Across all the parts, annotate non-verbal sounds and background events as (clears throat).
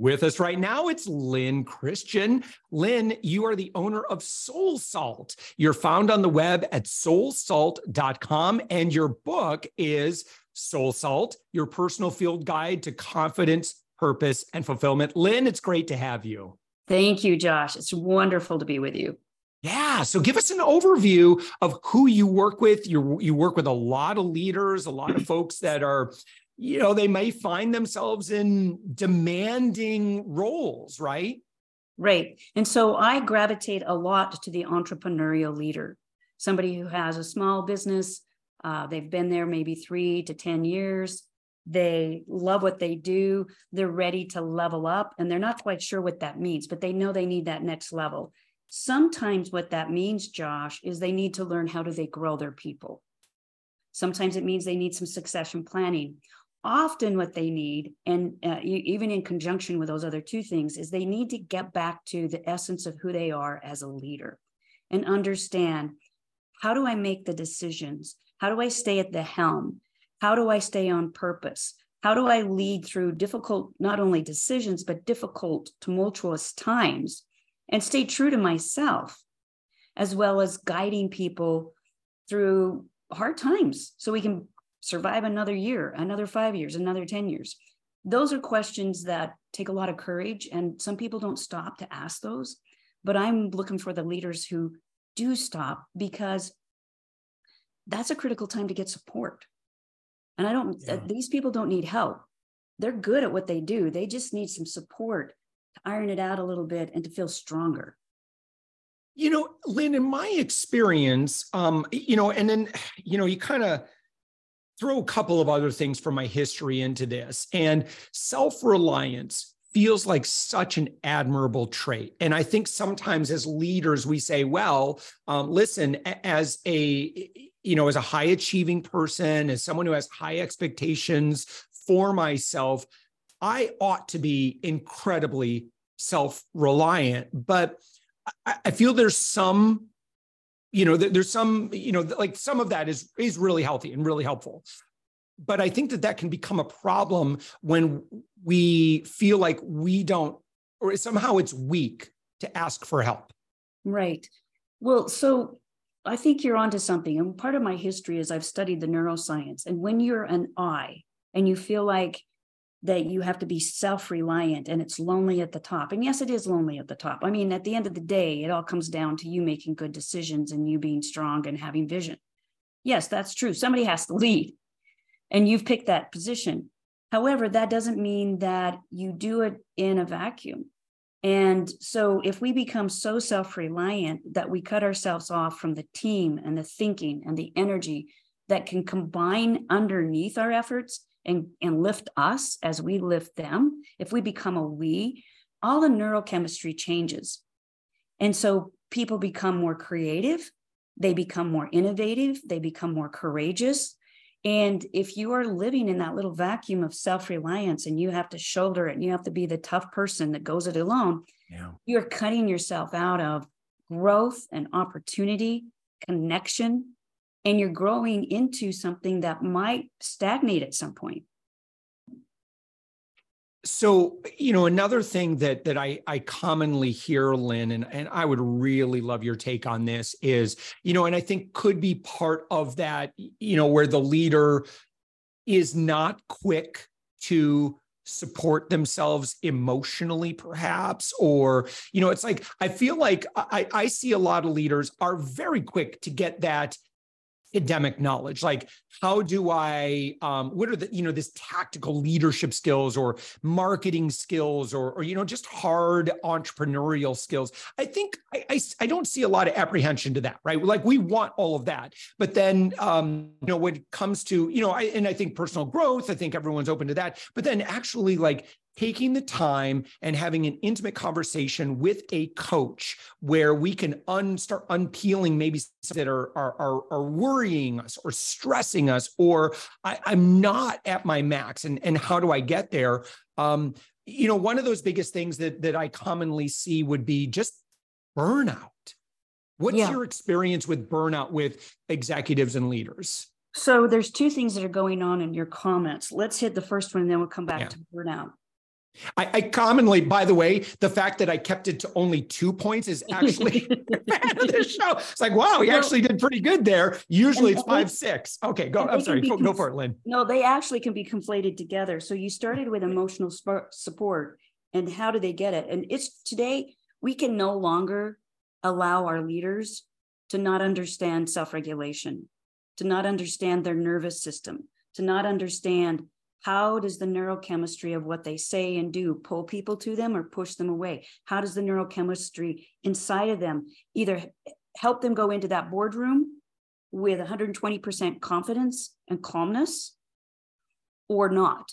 With us right now, it's Lyn Christian. Lyn, you are the owner of Soul Salt. You're found on the web at soulsalt.com, and your book is Soul Salt, your personal field guide to confidence, purpose, and fulfillment. Lyn, it's great to have you. Thank you, Josh. It's wonderful to be with you. Yeah. So give us an overview of who you work with. You, you work with a lot of leaders, a lot of folks that are you know, they may find themselves in demanding roles, right? Right. And so I gravitate a lot to the entrepreneurial leader, somebody who has a small business. Uh, they've been there maybe three to 10 years. They love what they do. They're ready to level up, and they're not quite sure what that means, but they know they need that next level. Sometimes what that means, Josh, is they need to learn how do they grow their people. Sometimes it means they need some succession planning often what they need and uh, even in conjunction with those other two things is they need to get back to the essence of who they are as a leader and understand how do i make the decisions? How do i stay at the helm? How do i stay on purpose? How do i lead through difficult not only decisions but difficult tumultuous times and stay true to myself as well as guiding people through hard times so we can survive another year, another five years, another 10 years? Those are questions that take a lot of courage, and some people don't stop to ask those. But I'm looking for the leaders who do stop because that's a critical time to get support. And I don't, yeah. these people don't need help. They're good at what they do. They just need some support to iron it out a little bit and to feel stronger. You know, Lyn, in my experience, um, you know, and then, you know, you kind of, throw a couple of other things from my history into this. And self reliance feels like such an admirable trait. And I think sometimes as leaders, we say, well, um, listen, as a you know, as a high achieving person, as someone who has high expectations for myself, I ought to be incredibly self reliant. But I feel there's some you know there's some you know like some of that is is really healthy and really helpful. But i think that that can become a problem when we feel like we don't or somehow it's weak to ask for help. Right. Well so i think you're onto something. And part of my history is i've studied the neuroscience. And when you're an i and you feel like that you have to be self-reliant and it's lonely at the top. And yes it is lonely at the top. I mean at the end of the day it all comes down to you making good decisions and you being strong and having vision. Yes that's true. Somebody has to lead and you've picked that position. However that doesn't mean that you do it in a vacuum. And so if we become so self-reliant that we cut ourselves off from the team and the thinking and the energy that can combine underneath our efforts and, and lift us as we lift them, if we become a we, all the neurochemistry changes. And so people become more creative, they become more innovative, they become more courageous. And if you are living in that little vacuum of self reliance and you have to shoulder it and you have to be the tough person that goes it alone, yeah. you're cutting yourself out of growth and opportunity, connection, and you're growing into something that might stagnate at some point. So you know another thing that that i i commonly hear lyn and, and i would really love your take on this is you know and i think could be part of that you know where the leader is not quick to support themselves emotionally perhaps or you know it's like i feel like i i see a lot of leaders are very quick to get that academic knowledge. Like how do i um, what are the you know this tactical leadership skills or marketing skills or or you know just hard entrepreneurial skills? I think i i, I don't see a lot of apprehension to that right? Like we want all of that. But then um, you know when it comes to you know I, and i think personal growth i think everyone's open to that. But then actually like taking the time and having an intimate conversation with a coach where we can un, start unpeeling maybe that are, are, are, worrying us or stressing us, or I, am not at my max and, and how do I get there? Um, you know, one of those biggest things that, that I commonly see would be just burnout. What's yeah. your experience with burnout with executives and leaders? So there's two things that are going on in your comments. Let's hit the first one and then we'll come back yeah. to burnout. I, I, commonly, by the way, the fact that I kept it to only two points is (laughs) actually (laughs) fan of the show. It's like, wow, he well, actually did pretty good there. Usually it's five, six. Okay, go. I'm sorry. Go, go, for it, Lyn. No, they actually can be conflated together. So you started with emotional support, and how do they get it? And it's today we can no longer allow our leaders to not understand self-regulation, to not understand their nervous system, to not understand how does the neurochemistry of what they say and do pull people to them or push them away? How does the neurochemistry inside of them either help them go into that boardroom with 120% confidence and calmness or not?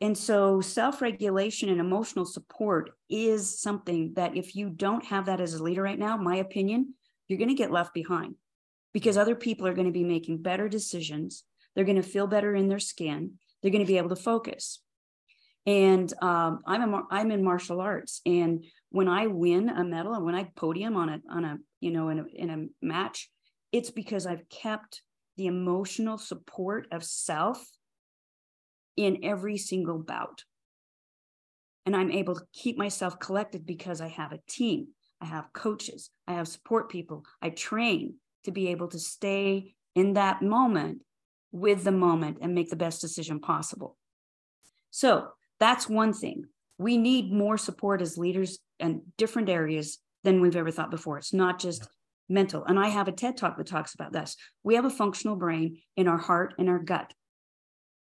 And so, self regulation and emotional support is something that if you don't have that as a leader right now, my opinion, you're going to get left behind because other people are going to be making better decisions. They're going to feel better in their skin they're going to be able to focus. And um, I'm a, I'm in martial arts, and when I win a medal and when I podium on a on a you know in a in a match, it's because I've kept the emotional support of self in every single bout. And I'm able to keep myself collected because I have a team, I have coaches, I have support people, I train to be able to stay in that moment with the moment and make the best decision possible. So that's one thing. We need more support as leaders in different areas than we've ever thought before. It's not just mental. And I have a TED talk that talks about this. We have a functional brain in our heart and our gut.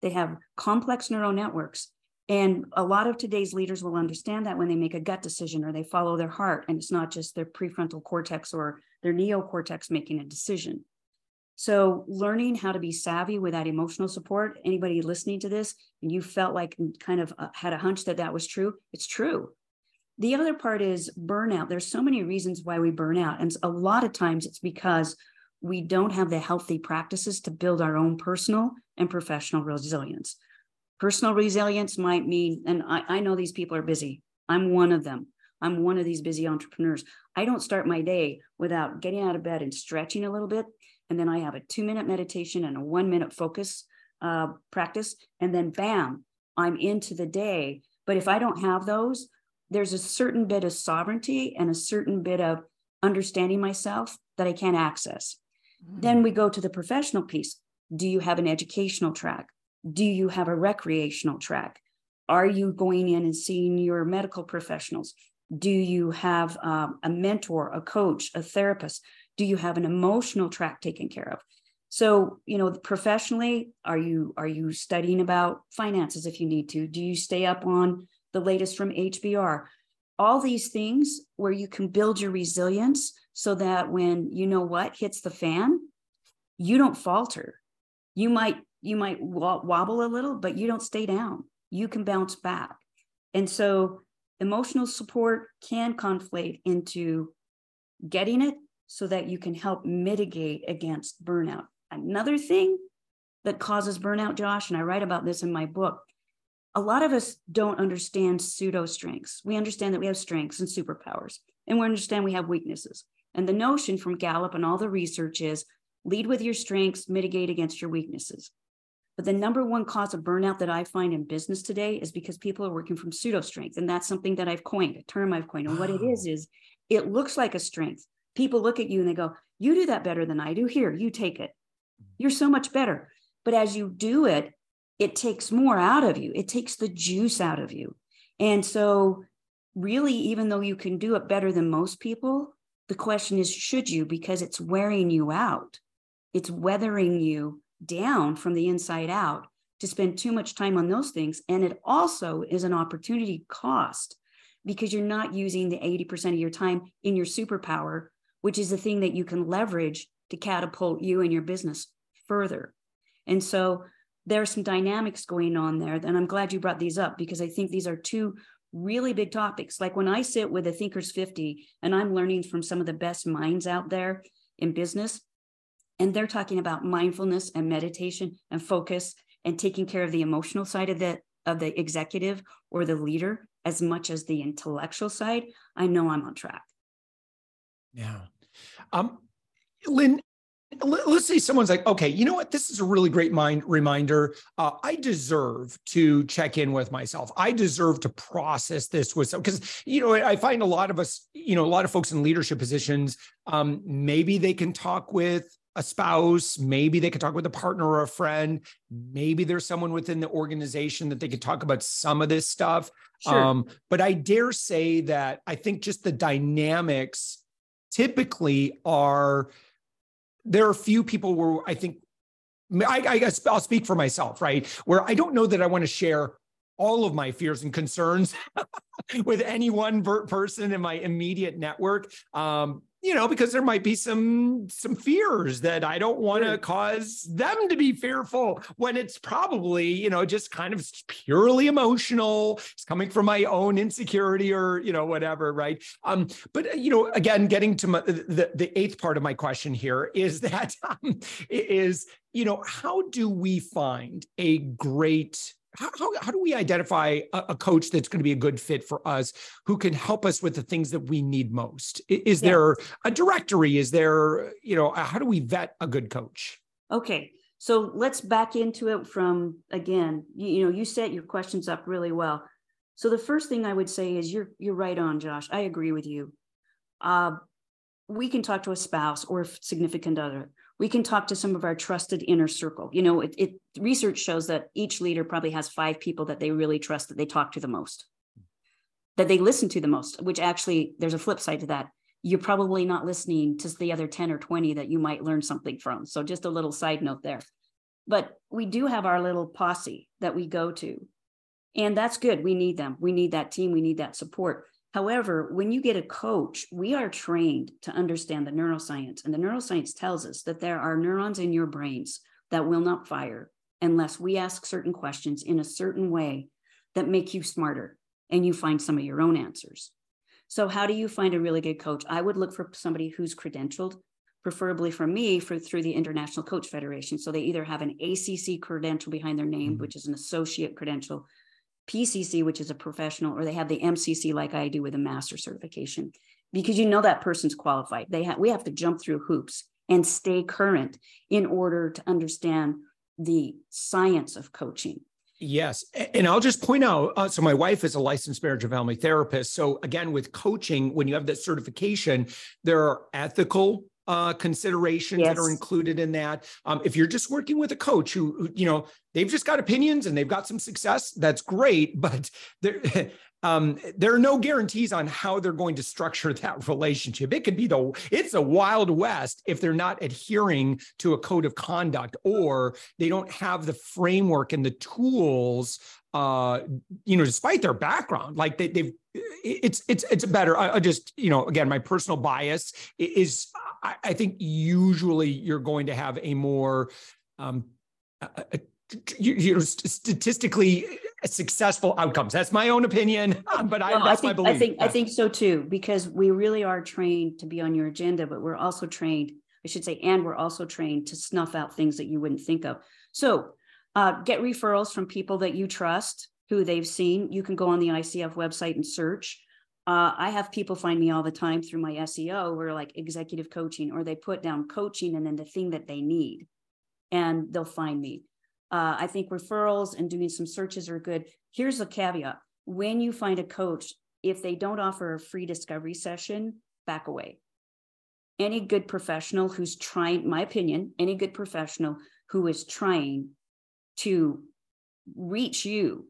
They have complex neural networks. And a lot of today's leaders will understand that when they make a gut decision or they follow their heart, and it's not just their prefrontal cortex or their neocortex making a decision. So, learning how to be savvy with that emotional support, anybody listening to this, and you felt like kind of uh, had a hunch that that was true, it's true. The other part is burnout. There's so many reasons why we burn out. And a lot of times it's because we don't have the healthy practices to build our own personal and professional resilience. Personal resilience might mean, and I, I know these people are busy. I'm one of them. I'm one of these busy entrepreneurs. I don't start my day without getting out of bed and stretching a little bit and then I have a two minute meditation and a one minute focus uh, practice, and then bam, I'm into the day. But if I don't have those, there's a certain bit of sovereignty and a certain bit of understanding myself that I can't access. Mm-hmm. Then we go to the professional piece. Do you have an educational track? Do you have a recreational track? Are you going in and seeing your medical professionals? Do you have um, a mentor, a coach, a therapist? do you have an emotional track taken care of? So you know professionally are you are you studying about finances if you need to? Do you stay up on the latest from hbr all these things where you can build your resilience so that when you know what hits the fan you don't falter. You might you might wobble a little but you don't stay down. You can bounce back. And so emotional support can conflate into getting it so that you can help mitigate against burnout. Another thing that causes burnout, Josh, and I write about this in my book, a lot of us don't understand pseudo strengths. We understand that we have strengths and superpowers, and we understand we have weaknesses. And the notion from Gallup and all the research is lead with your strengths, mitigate against your weaknesses. But the number one cause of burnout that I find in business today is because people are working from pseudo strength. And that's something that I've coined, a term I've coined. And what it is, is it looks like a strength, people look at you and they go, You do that better than I do. Here, you take it. You're so much better. But as you do it, it takes more out of you. It takes the juice out of you. And so, really, even though you can do it better than most people, the question is, should you? Because it's wearing you out, it's weathering you down from the inside out to spend too much time on those things. And it also is an opportunity cost because you're not using the 80% of your time in your superpower, which is the thing that you can leverage to catapult you and your business further. And so there are some dynamics going on there. And I'm glad you brought these up because I think these are two really big topics. Like when I sit with a Thinkers 50 and I'm learning from some of the best minds out there in business, and they're talking about mindfulness and meditation and focus and taking care of the emotional side of the of the executive or the leader as much as the intellectual side, I know I'm on track. Yeah. Um, Lyn, let's say someone's like, okay, you know what? This is a really great mind reminder. Uh, I deserve to check in with myself. I deserve to process this with some because you know I find a lot of us, you know, a lot of folks in leadership positions, um, maybe they can talk with a spouse, maybe they could talk with a partner or a friend. Maybe there's someone within the organization that they could talk about some of this stuff. Sure. Um, but I dare say that I think just the dynamics typically are there are a few people where I think I, I guess I'll speak for myself, right? Where I don't know that I want to share all of my fears and concerns (laughs) with any one person in my immediate network. Um, you know, because there might be some some fears that I don't want to cause them to be fearful when it's probably, you know, just kind of purely emotional. It's coming from my own insecurity or, you know, whatever, right? Um, but you know, again, getting to my, the the eighth part of my question here is (laughs) that um, is you know, how do we find a great how, how, how, do we identify a, a, coach that's going to be a good fit for us who can help us with the things that we need most? Is yeah. there a directory? Is there you know how do we vet a good coach? Okay so let's back into it from again you, you know you set your questions up really well. So the first thing i would say is you're you're right on josh. I agree with you. Uh, we can talk to a spouse or a significant other we can talk to some of our trusted inner circle. You know, it, it research shows that each leader probably has five people that they really trust that they talk to the most, that they listen to the most, which actually there's a flip side to that. You're probably not listening to the other 10 or 20 that you might learn something from. So just a little side note there. But we do have our little posse that we go to. And that's good. We need them. We need that team. We need that support. However, when you get a coach, we are trained to understand the neuroscience. And the neuroscience tells us that there are neurons in your brains that will not fire unless we ask certain questions in a certain way that make you smarter and you find some of your own answers. So, how do you find a really good coach? I would look for somebody who's credentialed, preferably for me, for through the International Coach Federation. So they either have an ACC credential behind their name, mm-hmm. which is an associate credential, PCC, which is a professional, or they have the MCC like I do with a master certification, because you know that person's qualified. They have we have to jump through hoops and stay current in order to understand the science of coaching. Yes. And I'll just point out uh, so, my wife is a licensed marriage and family therapist. So, again, with coaching, when you have that certification, there are ethical uh, considerations yes. that are included in that. Um, if you're just working with a coach who, who, you know, they've just got opinions and they've got some success, that's great. (laughs) But there, (laughs) um, there are no guarantees on how they're going to structure (laughs) that relationship. It could be the it's a wild west if they're not adhering to a code of conduct or they don't have the framework and the tools uh, you know, despite their background, like they, have it's it's it's better. I, I, just you know, again, my personal bias is, I, I think usually you're going to have a more, um, a, a, you, you know, statistically successful outcomes. That's my own opinion, (laughs) but I, that's I think, my belief. I think I think so too, because we really are trained to be on your agenda, but we're also trained, I should say, and we're also trained to snuff out things that you wouldn't think of. So uh, get referrals from people that you trust, who they've seen. You can go on the ICF website and search. Uh, I have people find me all the time through my SEO or like executive coaching, or they put down coaching and then the thing that they need, and they'll find me. Uh, I think referrals and doing some searches are good. Here's a caveat when you find a coach, if they don't offer a free discovery session, back away. Any good professional who's trying, my opinion, any good professional who is trying to reach you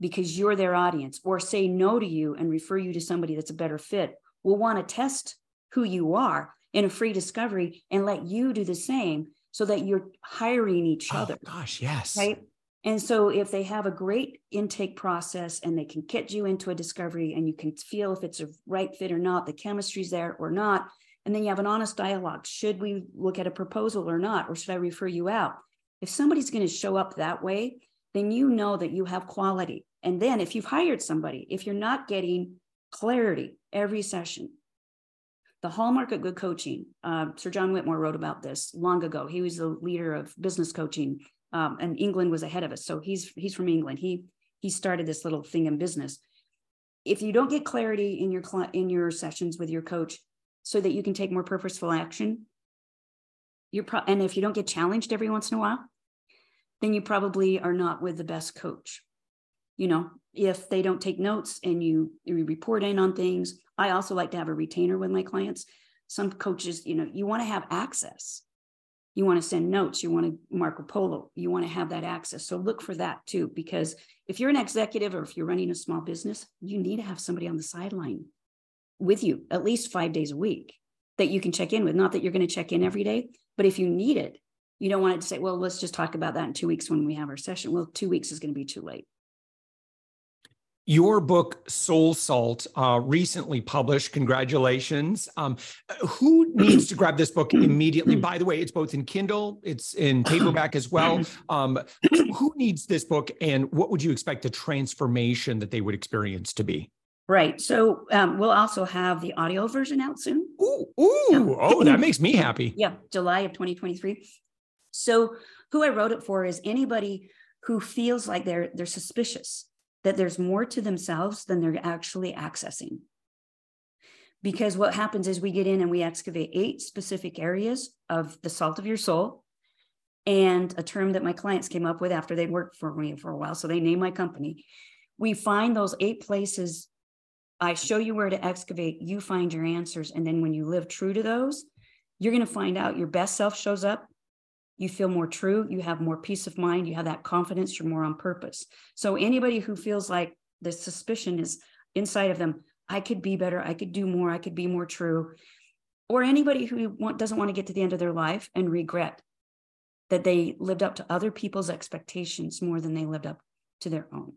because you're their audience or say no to you and refer you to somebody that's a better fit will want to test who you are in a free discovery and let you do the same so that you're hiring each oh, other. Gosh, yes. Right. And so if they have a great intake process and they can get you into a discovery and you can feel if it's a right fit or not, the chemistry's there or not, and then you have an honest dialogue. Should we look at a proposal or not? Or should I refer you out? If somebody's going to show up that way, then you know that you have quality. And then if you've hired somebody, if you're not getting clarity every session, the hallmark of good coaching, uh, Sir John Whitmore wrote about this long ago. He was the leader of business coaching, um, and England was ahead of us. So he's he's from England. He he started this little thing in business. If you don't get clarity in your in your sessions with your coach, so that you can take more purposeful action, you're pro- and if you don't get challenged every once in a while, then you probably are not with the best coach. You know, if they don't take notes and you, you report in on things, I also like to have a retainer with my clients. Some coaches, you know, you want to have access. You want to send notes, you want to Marco Polo, you want to have that access. So look for that too, because if you're an executive or if you're running a small business, you need to have somebody on the sideline with you at least five days a week that you can check in with. Not that you're going to check in every day, but if you need it, you don't want it to say, well, let's just talk about that in two weeks when we have our session. Well, two weeks is going to be too late. Your book, Soul Salt, uh, recently published. Congratulations. Um, who needs to grab this book (clears throat) immediately? By the way, it's both in Kindle, it's in paperback as well. (clears throat) Um, who needs this book, and what would you expect the transformation that they would experience to be? Right. So um, we'll also have the audio version out soon. Ooh, ooh, yeah. oh, that makes me happy. (clears throat) Yeah, July of 2023. So who I wrote it for is anybody who feels like they're they're suspicious that there's more to themselves than they're actually accessing. Because what happens is we get in and we excavate eight specific areas of the salt of your soul. And a term that my clients came up with after they'd worked for me for a while. So they name my company. We find those eight places. I show you where to excavate, you find your answers. And then when you live true to those, you're going to find out your best self shows up you feel more true, you have more peace of mind, you have that confidence, you're more on purpose. So anybody who feels like the suspicion is inside of them, I could be better, I could do more, I could be more true, or anybody who want, doesn't want to get to the end of their life and regret that they lived up to other people's expectations more than they lived up to their own.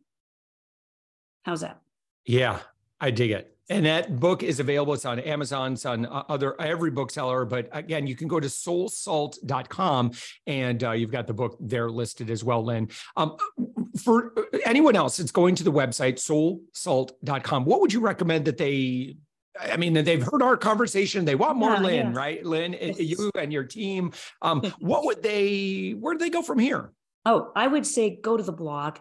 How's that? Yeah, I dig it. And that book is available. It's on Amazon, it's on uh, other every bookseller. But again, you can go to soulsalt.com and uh, you've got the book there listed as well, Lyn. Um, for anyone else it's going to the website, soulsalt.com, what would you recommend that they I mean, they've heard our conversation. They want more yeah, Lyn, yeah. right? Lyn, eh, yes. you and your team. Um, what would they, where do they go from here? Oh, I would say go to the blog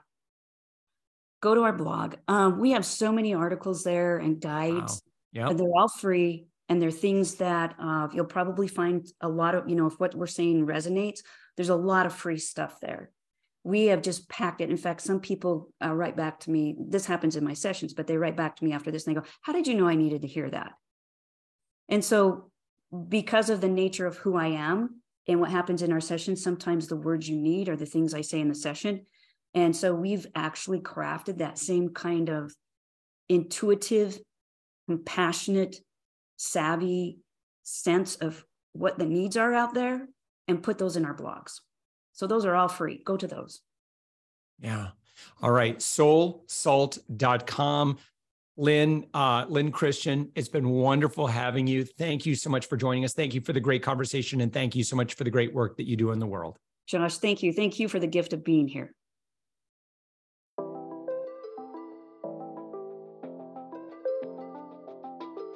go to our blog. Um, we have so many articles there and guides. Wow. Yep. And they're all free. And they're things that uh, you'll probably find a lot of, you know, if what we're saying resonates, there's a lot of free stuff there. We have just packed it. In fact, some people uh, write back to me. This happens in my sessions, but they write back to me after this and they go, How did you know I needed to hear that? And so, because of the nature of who I am and what happens in our sessions, sometimes the words you need are the things I say in the session. And so we've actually crafted that same kind of intuitive, compassionate, savvy sense of what the needs are out there and put those in our blogs. So those are all free. Go to those. Yeah. All right. Soulsalt.com. Lyn, uh, Lyn Christian, it's been wonderful having you. Thank you so much for joining us. Thank you for the great conversation. And thank you so much for the great work that you do in the world. Josh, thank you. Thank you for the gift of being here.